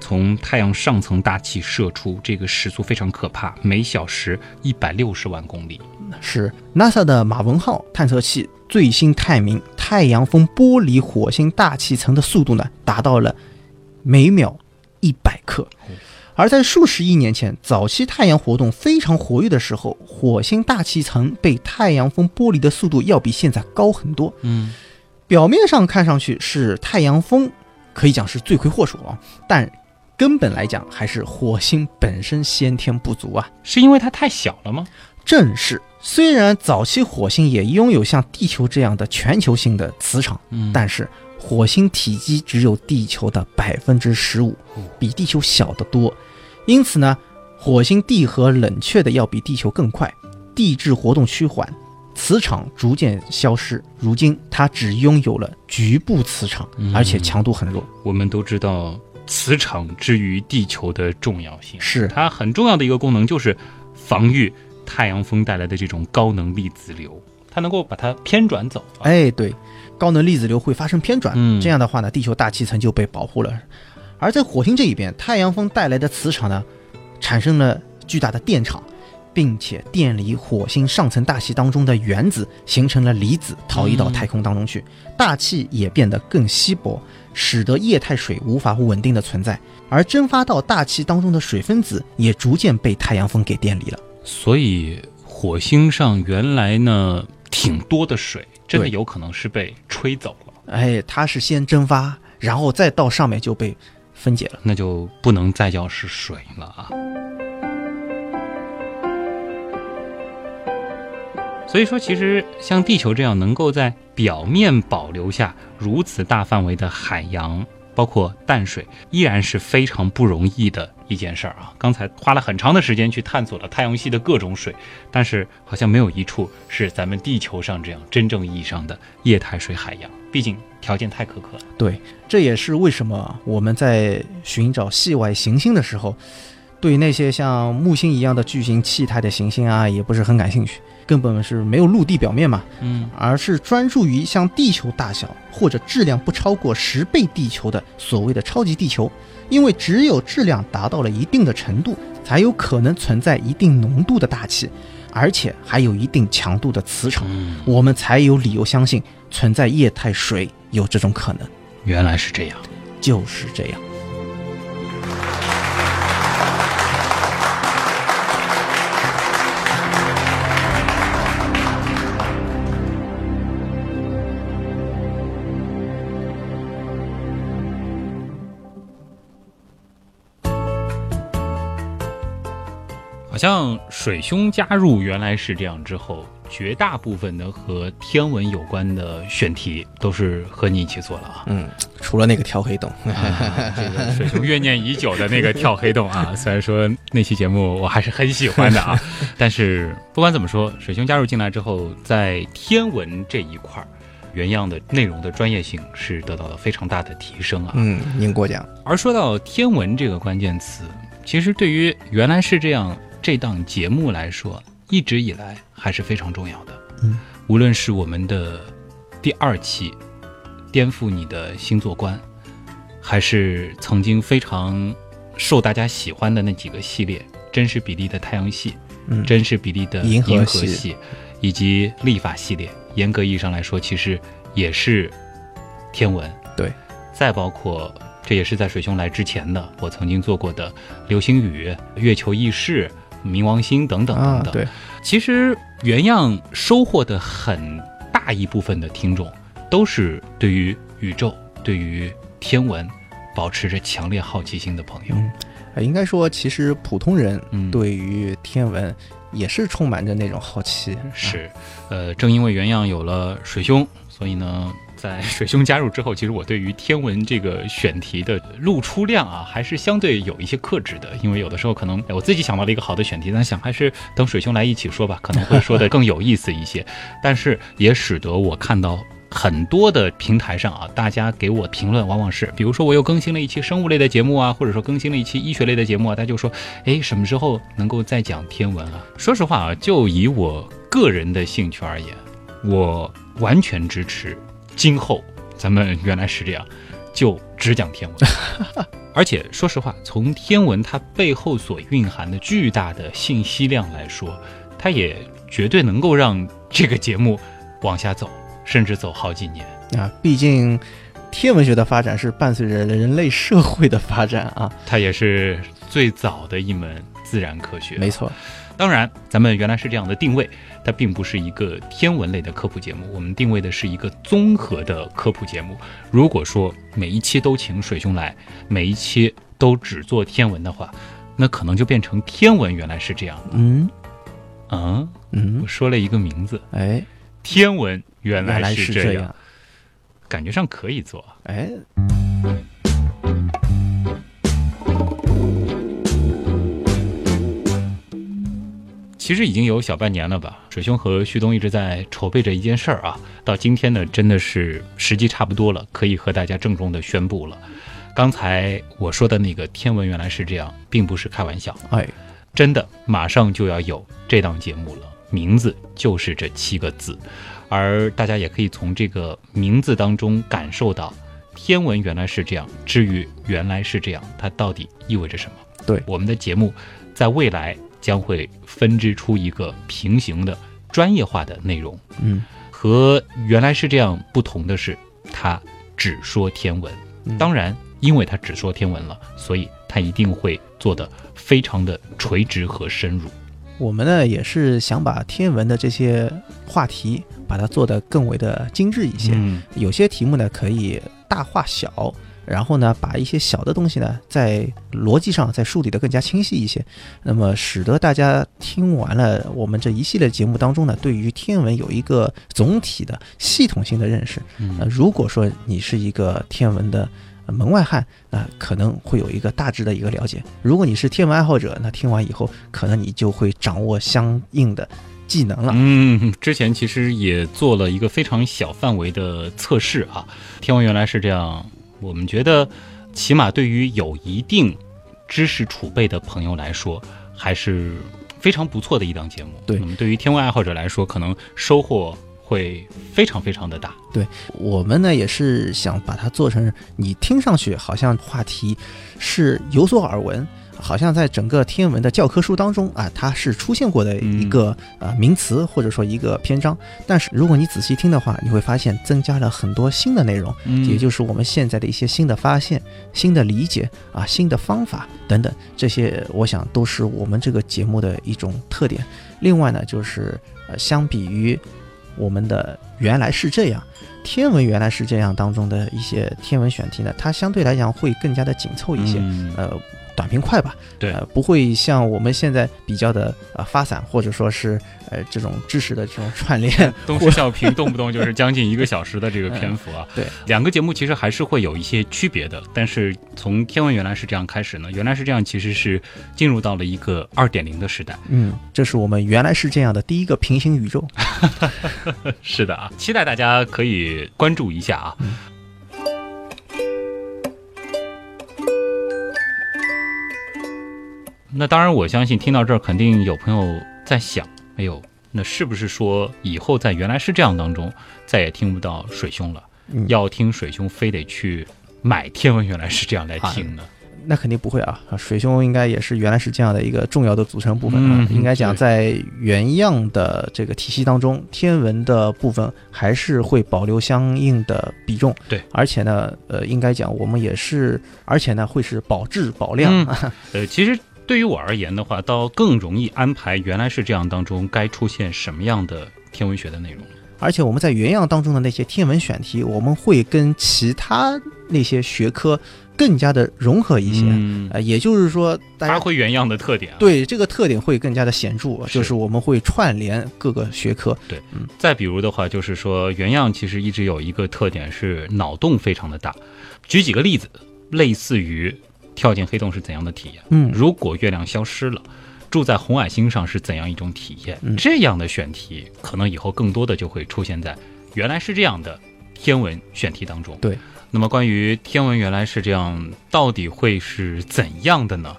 从太阳上层大气射出，这个时速非常可怕，每小时一百六十万公里。是 NASA 的马文号探测器最新探明，太阳风剥离火星大气层的速度呢，达到了每秒一百克。而在数十亿年前，早期太阳活动非常活跃的时候，火星大气层被太阳风剥离的速度要比现在高很多。嗯，表面上看上去是太阳风，可以讲是罪魁祸首啊，但根本来讲还是火星本身先天不足啊。是因为它太小了吗？正是，虽然早期火星也拥有像地球这样的全球性的磁场，嗯但是火星体积只有地球的百分之十五哦，比地球小得多。因此呢，火星地核冷却的要比地球更快，地质活动趋缓，磁场逐渐消失。如今它只拥有了局部磁场，嗯而且强度很弱。我们都知道磁场之于地球的重要性，是它很重要的一个功能就是防御太阳风带来的这种高能粒子流，它能够把它偏转走。啊，哎，对，高能粒子流会发生偏转，嗯这样的话呢，地球大气层就被保护了。而在火星这一边，太阳风带来的磁场呢，产生了巨大的电场，并且电离火星上层大气当中的原子，形成了离子，逃逸到嗯太空当中去，大气也变得更稀薄，使得液态水无法稳定的存在，而蒸发到大气当中的水分子也逐渐被太阳风给电离了。所以火星上原来呢挺多的水，真的有可能是被吹走了，哎，它是先蒸发，然后再到上面就被分解了。那就不能再叫是水了啊。所以说，其实像地球这样能够在表面保留下如此大范围的海洋，包括淡水，依然是非常不容易的一件事儿啊。刚才花了很长的时间去探索了太阳系的各种水，但是好像没有一处是咱们地球上这样真正意义上的液态水海洋，毕竟条件太苛刻了。对，这也是为什么我们在寻找系外行星的时候，对那些像木星一样的巨型气态的行星啊，也不是很感兴趣，根本是没有陆地表面嘛，嗯，而是专注于像地球大小或者质量不超过十倍地球的所谓的超级地球，因为只有质量达到了一定的程度，才有可能存在一定浓度的大气，而且还有一定强度的磁场，嗯我们才有理由相信存在液态水有这种可能。原来是这样。就是这样。好像水兄加入原来是这样之后，绝大部分的和天文有关的选题都是和你一起做了啊。嗯，除了那个跳黑洞，啊这个水兄怨念已久的那个跳黑洞啊，虽然说那期节目我还是很喜欢的啊，但是不管怎么说，水兄加入进来之后，在天文这一块儿，原样的内容的专业性是得到了非常大的提升啊。嗯，您过奖。而说到天文这个关键词，其实对于原来是这样这档节目来说，一直以来还是非常重要的。嗯，无论是我们的第二期颠覆你的星座观，还是曾经非常受大家喜欢的那几个系列，真实比例的太阳系、嗯，真实比例的银河系系以及历法系列，严格意义上来说，其实也是天文。对，再包括这也是在水兄来之前的，我曾经做过的流星雨、月球异世、冥王星等等等等。，啊对，其实原样收获的很大一部分的听众，都是对于宇宙、对于天文保持着强烈好奇心的朋友。应该说，其实普通人嗯对于天文也是充满着那种好奇。啊，是，呃，正因为原样有了水兄，所以呢，在水兄加入之后，其实我对于天文这个选题的露出量啊，还是相对有一些克制的，因为有的时候可能我自己想到了一个好的选题，但想还是等水兄来一起说吧，可能会说的更有意思一些。但是也使得我看到。很多的平台上啊，大家给我评论往往是，比如说我又更新了一期生物类的节目啊，或者说更新了一期医学类的节目啊，大家就说，哎，什么时候能够再讲天文啊？说实话啊，就以我个人的兴趣而言，我完全支持今后咱们原来是这样，就只讲天文。而且说实话，从天文它背后所蕴含的巨大的信息量来说，它也绝对能够让这个节目往下走，甚至走好几年。啊，毕竟天文学的发展是伴随着人类社会的发展啊。它也是最早的一门自然科学。没错，当然，咱们原来是这样的定位，它并不是一个天文类的科普节目，我们定位的是一个综合的科普节目。如果说每一期都请水兄来，每一期都只做天文的话，那可能就变成天文原来是这样的。嗯。嗯，嗯。我，说了一个名字，哎，天文原原来是样，这样，感觉上可以做。哎，其实已经有小半年了吧，水兄和旭东一直在筹备着一件事儿啊。到今天呢，真的是时机差不多了，可以和大家郑重的宣布了。刚才我说的那个天文原来是这样，并不是开玩笑，哎，真的马上就要有这档节目了，名字就是这七个字，而大家也可以从这个名字当中感受到，天文原来是这样，至于原来是这样，它到底意味着什么？对我们的节目，在未来将会分支出一个平行的专业化的内容，嗯，和原来是这样不同的是，它只说天文。嗯当然，因为它只说天文了，所以它一定会做的非常的垂直和深入。我们呢也是想把天文的这些话题，把它做得更为的精致一些。嗯，有些题目呢可以大化小，然后呢把一些小的东西呢在逻辑上再梳理得更加清晰一些，那么使得大家听完了我们这一系列节目当中呢，对于天文有一个总体的系统性的认识。嗯呃，如果说你是一个天文的呃门外汉，那可能会有一个大致的一个了解；如果你是天文爱好者，那听完以后，可能你就会掌握相应的技能了。嗯，之前其实也做了一个非常小范围的测试啊。天文原来是这样，我们觉得起码对于有一定知识储备的朋友来说，还是非常不错的一档节目。对我们对于天文爱好者来说，可能收获会非常非常的大。对我们呢也是想把它做成你听上去好像话题是有所耳闻，好像在整个天文的教科书当中啊，它是出现过的一个呃名词或者说一个篇章。但是如果你仔细听的话，你会发现增加了很多新的内容，嗯也就是我们现在的一些新的发现、新的理解啊、新的方法等等，这些我想都是我们这个节目的一种特点。另外呢，就是呃，相比于我们的原来是这样，天文原来是这样当中的一些天文选题呢，它相对来讲会更加的紧凑一些，嗯呃，短平快吧，对呃，不会像我们现在比较的呃发散，或者说是呃这种知识的这种串联，东施效颦，动不动就是将近一个小时的这个篇幅啊。对，两个节目其实还是会有一些区别的，但是从天文原来是这样开始呢，原来是这样，其实是进入到了一个二点零的时代。嗯，这是我们原来是这样的第一个平行宇宙。是的啊，期待大家可以关注一下啊。那当然，我相信听到这儿，肯定有朋友在想，哎呦，那是不是说以后在原来是这样当中，再也听不到水兄了？嗯要听水兄，非得去买天文原来是这样来听呢？那肯定不会啊！啊水兄应该也是原来是这样的一个重要的组成部分啊。嗯应该讲，在原样的这个体系当中，天文的部分还是会保留相应的比重。对，而且呢，呃，应该讲我们也是，而且呢会是保质保量。嗯呃，其实对于我而言的话，倒更容易安排原来是这样当中该出现什么样的天文学的内容。而且我们在原样当中的那些天文选题，我们会跟其他那些学科更加的融合一些。嗯，呃，也就是说，大发挥原样的特点啊。对这个特点会更加的显著，是就是我们会串联各个学科。对，嗯再比如的话，就是说原样其实一直有一个特点是脑洞非常的大。举几个例子，类似于跳进黑洞是怎样的体验？嗯，如果月亮消失了，住在红矮星上是怎样一种体验？嗯这样的选题，可能以后更多的就会出现在原来是这样的天文选题当中。对。那么关于天文原来是这样，到底会是怎样的呢？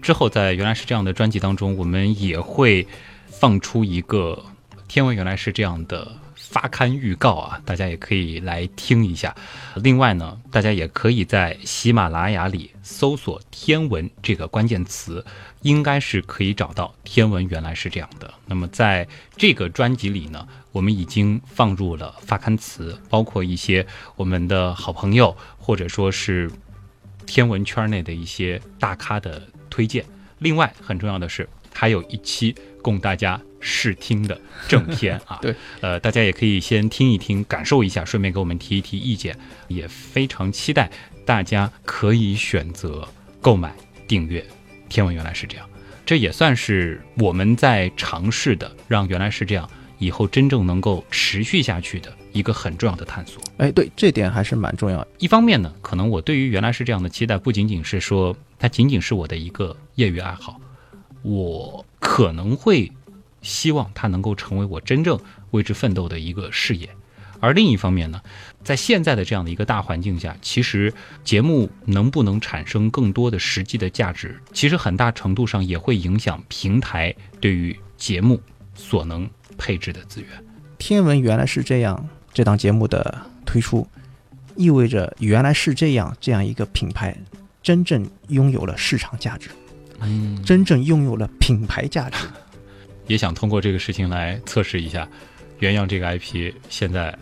之后在原来是这样的专辑当中，我们也会放出一个天文原来是这样的发刊预告啊，大家也可以来听一下。另外呢，大家也可以在喜马拉雅里搜索“天文”这个关键词，应该是可以找到“天文原来是这样的”。那么在这个专辑里呢，我们已经放入了发刊词，包括一些我们的好朋友或者说是天文圈内的一些大咖的推荐。另外很重要的是，还有一期供大家试听的正片啊。对，呃，大家也可以先听一听，感受一下，顺便给我们提一提意见。也非常期待大家可以选择购买订阅。天文原来是这样，这也算是我们在尝试的，让原来是这样以后真正能够持续下去的一个很重要的探索。哎，对，这点还是蛮重要的。一方面呢，可能我对于原来是这样的期待，不仅仅是说它仅仅是我的一个业余爱好，我可能会希望它能够成为我真正为之奋斗的一个事业。而另一方面呢，在现在的这样的一个大环境下，其实节目能不能产生更多的实际的价值，其实很大程度上也会影响平台对于节目所能配置的资源。天文原来是这样，这档节目的推出，意味着原来是这样这样一个品牌真正拥有了市场价值，嗯，真正拥有了品牌价值。也想通过这个事情来测试一下原样这个 IP 现在。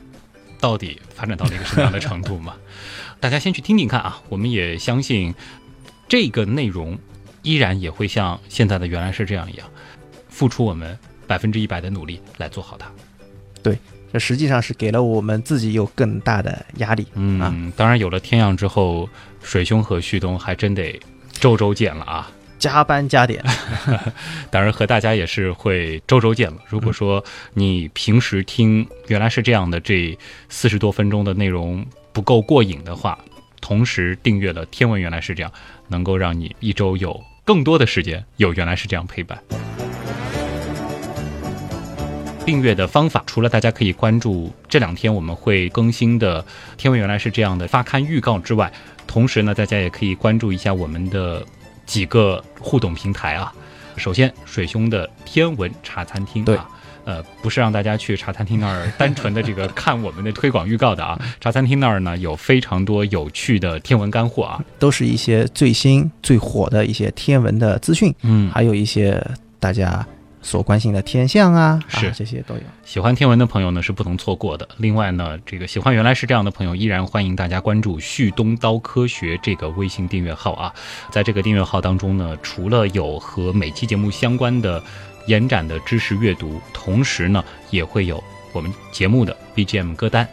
到底发展到了一个什么样的程度嘛？大家先去听听看啊！我们也相信，这个内容依然也会像现在的原来是这样一样，付出我们百分之一百的努力来做好它。对，这实际上是给了我们自己有更大的压力。嗯，当然有了天样之后，水兄和旭东还真得周周见了啊！加班加点，当然和大家也是会周周见了。如果说你平时听原来是这样的这四十多分钟的内容不够过瘾的话，同时订阅了天文原来是这样，能够让你一周有更多的时间有原来是这样陪伴。订阅的方法除了大家可以关注这两天我们会更新的天文原来是这样的发刊预告之外，同时呢，大家也可以关注一下我们的。几个互动平台啊，首先水兄的天文茶餐厅啊，呃，不是让大家去茶餐厅那儿单纯的这个看我们的推广预告的啊，茶餐厅那儿呢有非常多有趣的天文干货啊，都是一些最新最火的一些天文的资讯，嗯，还有一些大家。所关心的天象啊，是这些都有。喜欢天文的朋友呢是不能错过的。另外呢，这个喜欢原来是这样的朋友，依然欢迎大家关注“旭东刀科学”这个微信订阅号啊。在这个订阅号当中呢，除了有和每期节目相关的延展的知识阅读，同时呢，也会有我们节目的 BGM 歌单。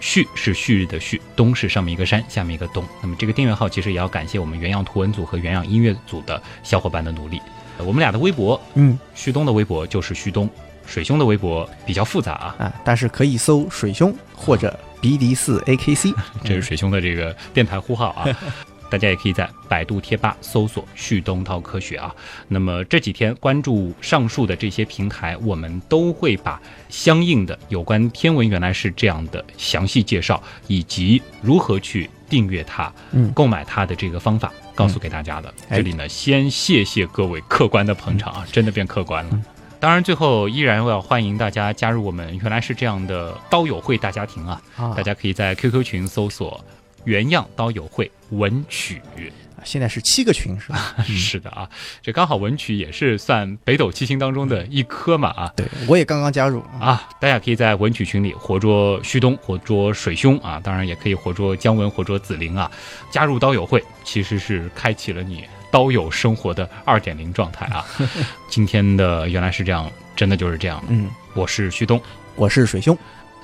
旭是旭日的旭，东是上面一个山，下面一个东。那么这个订阅号其实也要感谢我们原样图文组和原样音乐组的小伙伴的努力。我们俩的微博，嗯，旭东的微博就是旭东，水兄的微博比较复杂啊，啊，但是可以搜水兄或者 B D 四 A K C，这是水兄的这个电台呼号啊，大家也可以在百度贴吧搜索旭东涛科学啊。那么这几天关注上述的这些平台，我们都会把相应的有关天文原来是这样的详细介绍，以及如何去订阅它、嗯，购买它的这个方法。告诉给大家的，这里呢，先谢谢各位客观的捧场啊，真的变客观了。当然，最后依然要欢迎大家加入我们原来是这样的刀友会大家庭啊，大家可以在 QQ 群搜索“原样刀友会文曲”。现在是七个群是吧？是的啊，这刚好文曲也是算北斗七星当中的一颗嘛啊。对，我也刚刚加入啊。大家可以在文曲群里活捉旭东，活捉水兄啊，当然也可以活捉姜文，活捉紫菱啊。加入刀友会其实是开启了你刀友生活的二点零状态啊。今天的原来是这样，真的就是这样。嗯，我是旭东，我是水兄，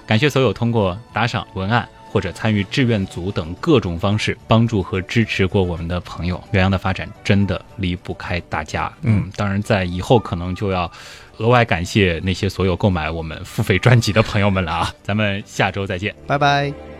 感谢所有通过打赏文案。或者参与志愿组等各种方式帮助和支持过我们的朋友，远洋的发展真的离不开大家。嗯，当然在以后可能就要额外感谢那些所有购买我们付费专辑的朋友们了啊！咱们下周再见，拜拜。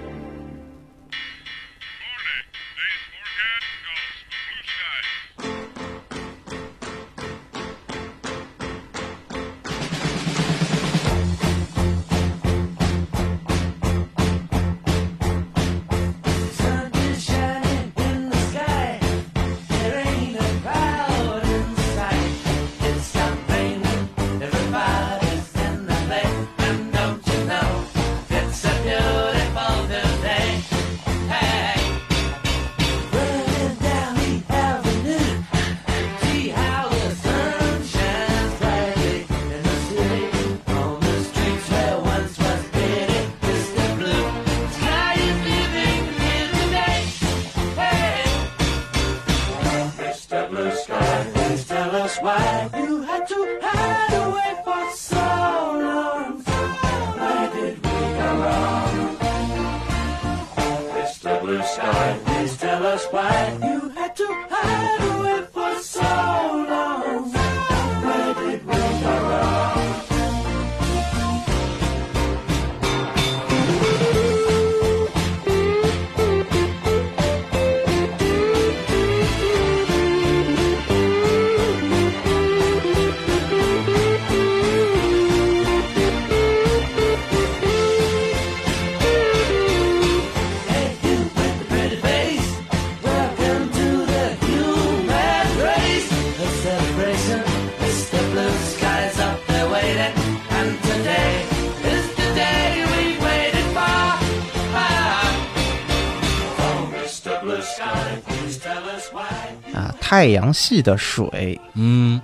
啊，太阳系的水，嗯，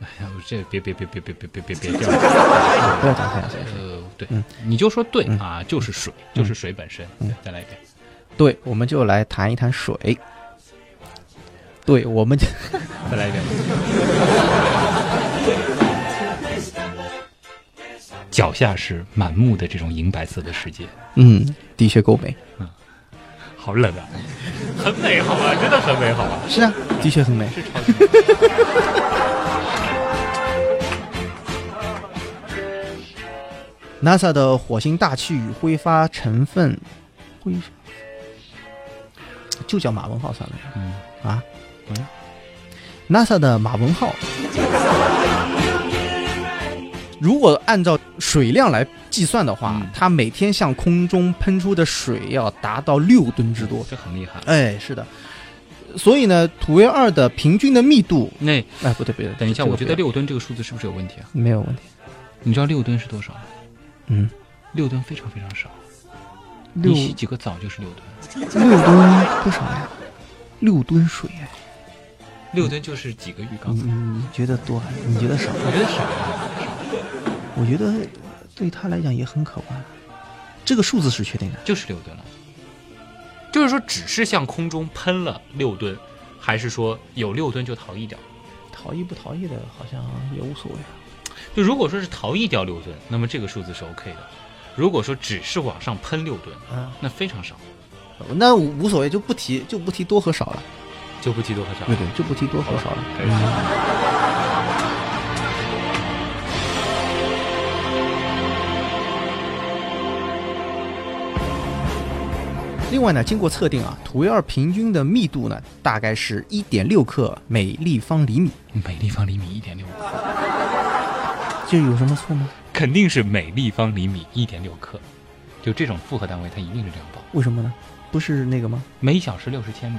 哎呀，我这别别别别别别别别别这样。不要讲太阳系。呃，对，你就说对啊，就是水，就是水本身。对，再来一遍。对，我们就来谈一谈水。对，我们就 再来一遍。脚下是满目的这种银白色的世界，嗯，的确够美。好冷啊，很美好啊，真的很美好啊，是啊，的确很美。是超级美。NASA 的火星大气与挥发成分，挥就叫马文浩算了。嗯，啊，嗯，NASA 的马文号，如果按照水量来计算的话，嗯它每天向空中喷出的水要达到六吨之多。这很厉害。哎，是的，所以呢，土卫二的平均的密度，那哎，不对不对，等一下，这个我觉得六吨这个数字是不是有问题啊？没有问题。你知道六吨是多少吗？嗯，六吨非常非常少，六你洗几个澡就是六吨，六吨多少呀，六吨水哎，六吨就是几个浴缸你。觉得多还是你觉得少？我觉得少啊，我觉得对他来讲也很可观。这个数字是确定的，就是六吨了。就是说，只是向空中喷了六吨，还是说有六吨就逃逸掉？逃逸不逃逸的，好像也无所谓啊。就如果说是逃逸掉六吨，那么这个数字是 OK 的。如果说只是往上喷六吨，啊，那非常少，那无所谓，就不提就不提多和少了。就不提多和少。对对，就不提多和少了。另外呢，经过测定啊，土卫二平均的密度呢，大概是一点六克每立方厘米，每立方厘米一点六克，这有什么错吗？肯定是每立方厘米一点六克。就这种复合单位，它一定是这样报。为什么呢？不是那个吗？每小时六十千米，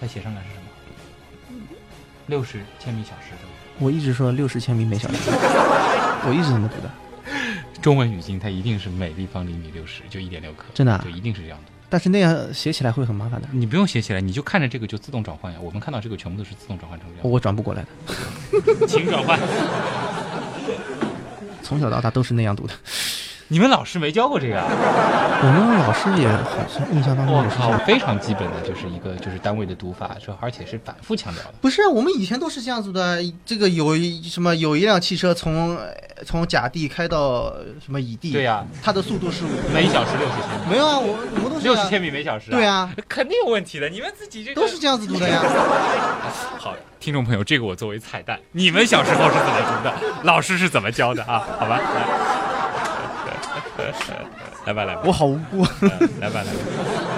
它写上来是什么？六十千米小时，我一直说六十千米每小时，我一直这么读的，中文语境它一定是每立方厘米六十，就一点六克，真的啊就一定是这样的。但是那样写起来会很麻烦的，你不用写起来，你就看着这个就自动转换呀。我们看到这个全部都是自动转换成这样。我转不过来的，请转换。从小到大都是那样读的。你们老师没教过这个啊？我们老师也好像印象当中我靠，也是这样。非常基本的就是一个就是单位的读法，说而且是反复强调的。不是，我们以前都是这样子的。这个有一什么有一辆汽车从呃从甲地开到什么乙地，对呀、它的速度是每小时六十千米，没有啊，我我们都是六十千米每小时、对，啊，肯定有问题的。你们自己这个都是这样子读的呀。好，听众朋友，这个我作为彩蛋，你们小时候是怎么读的？老师是怎么教的啊？好吧，来，来吧，来吧，我好无辜。呃来吧，来吧。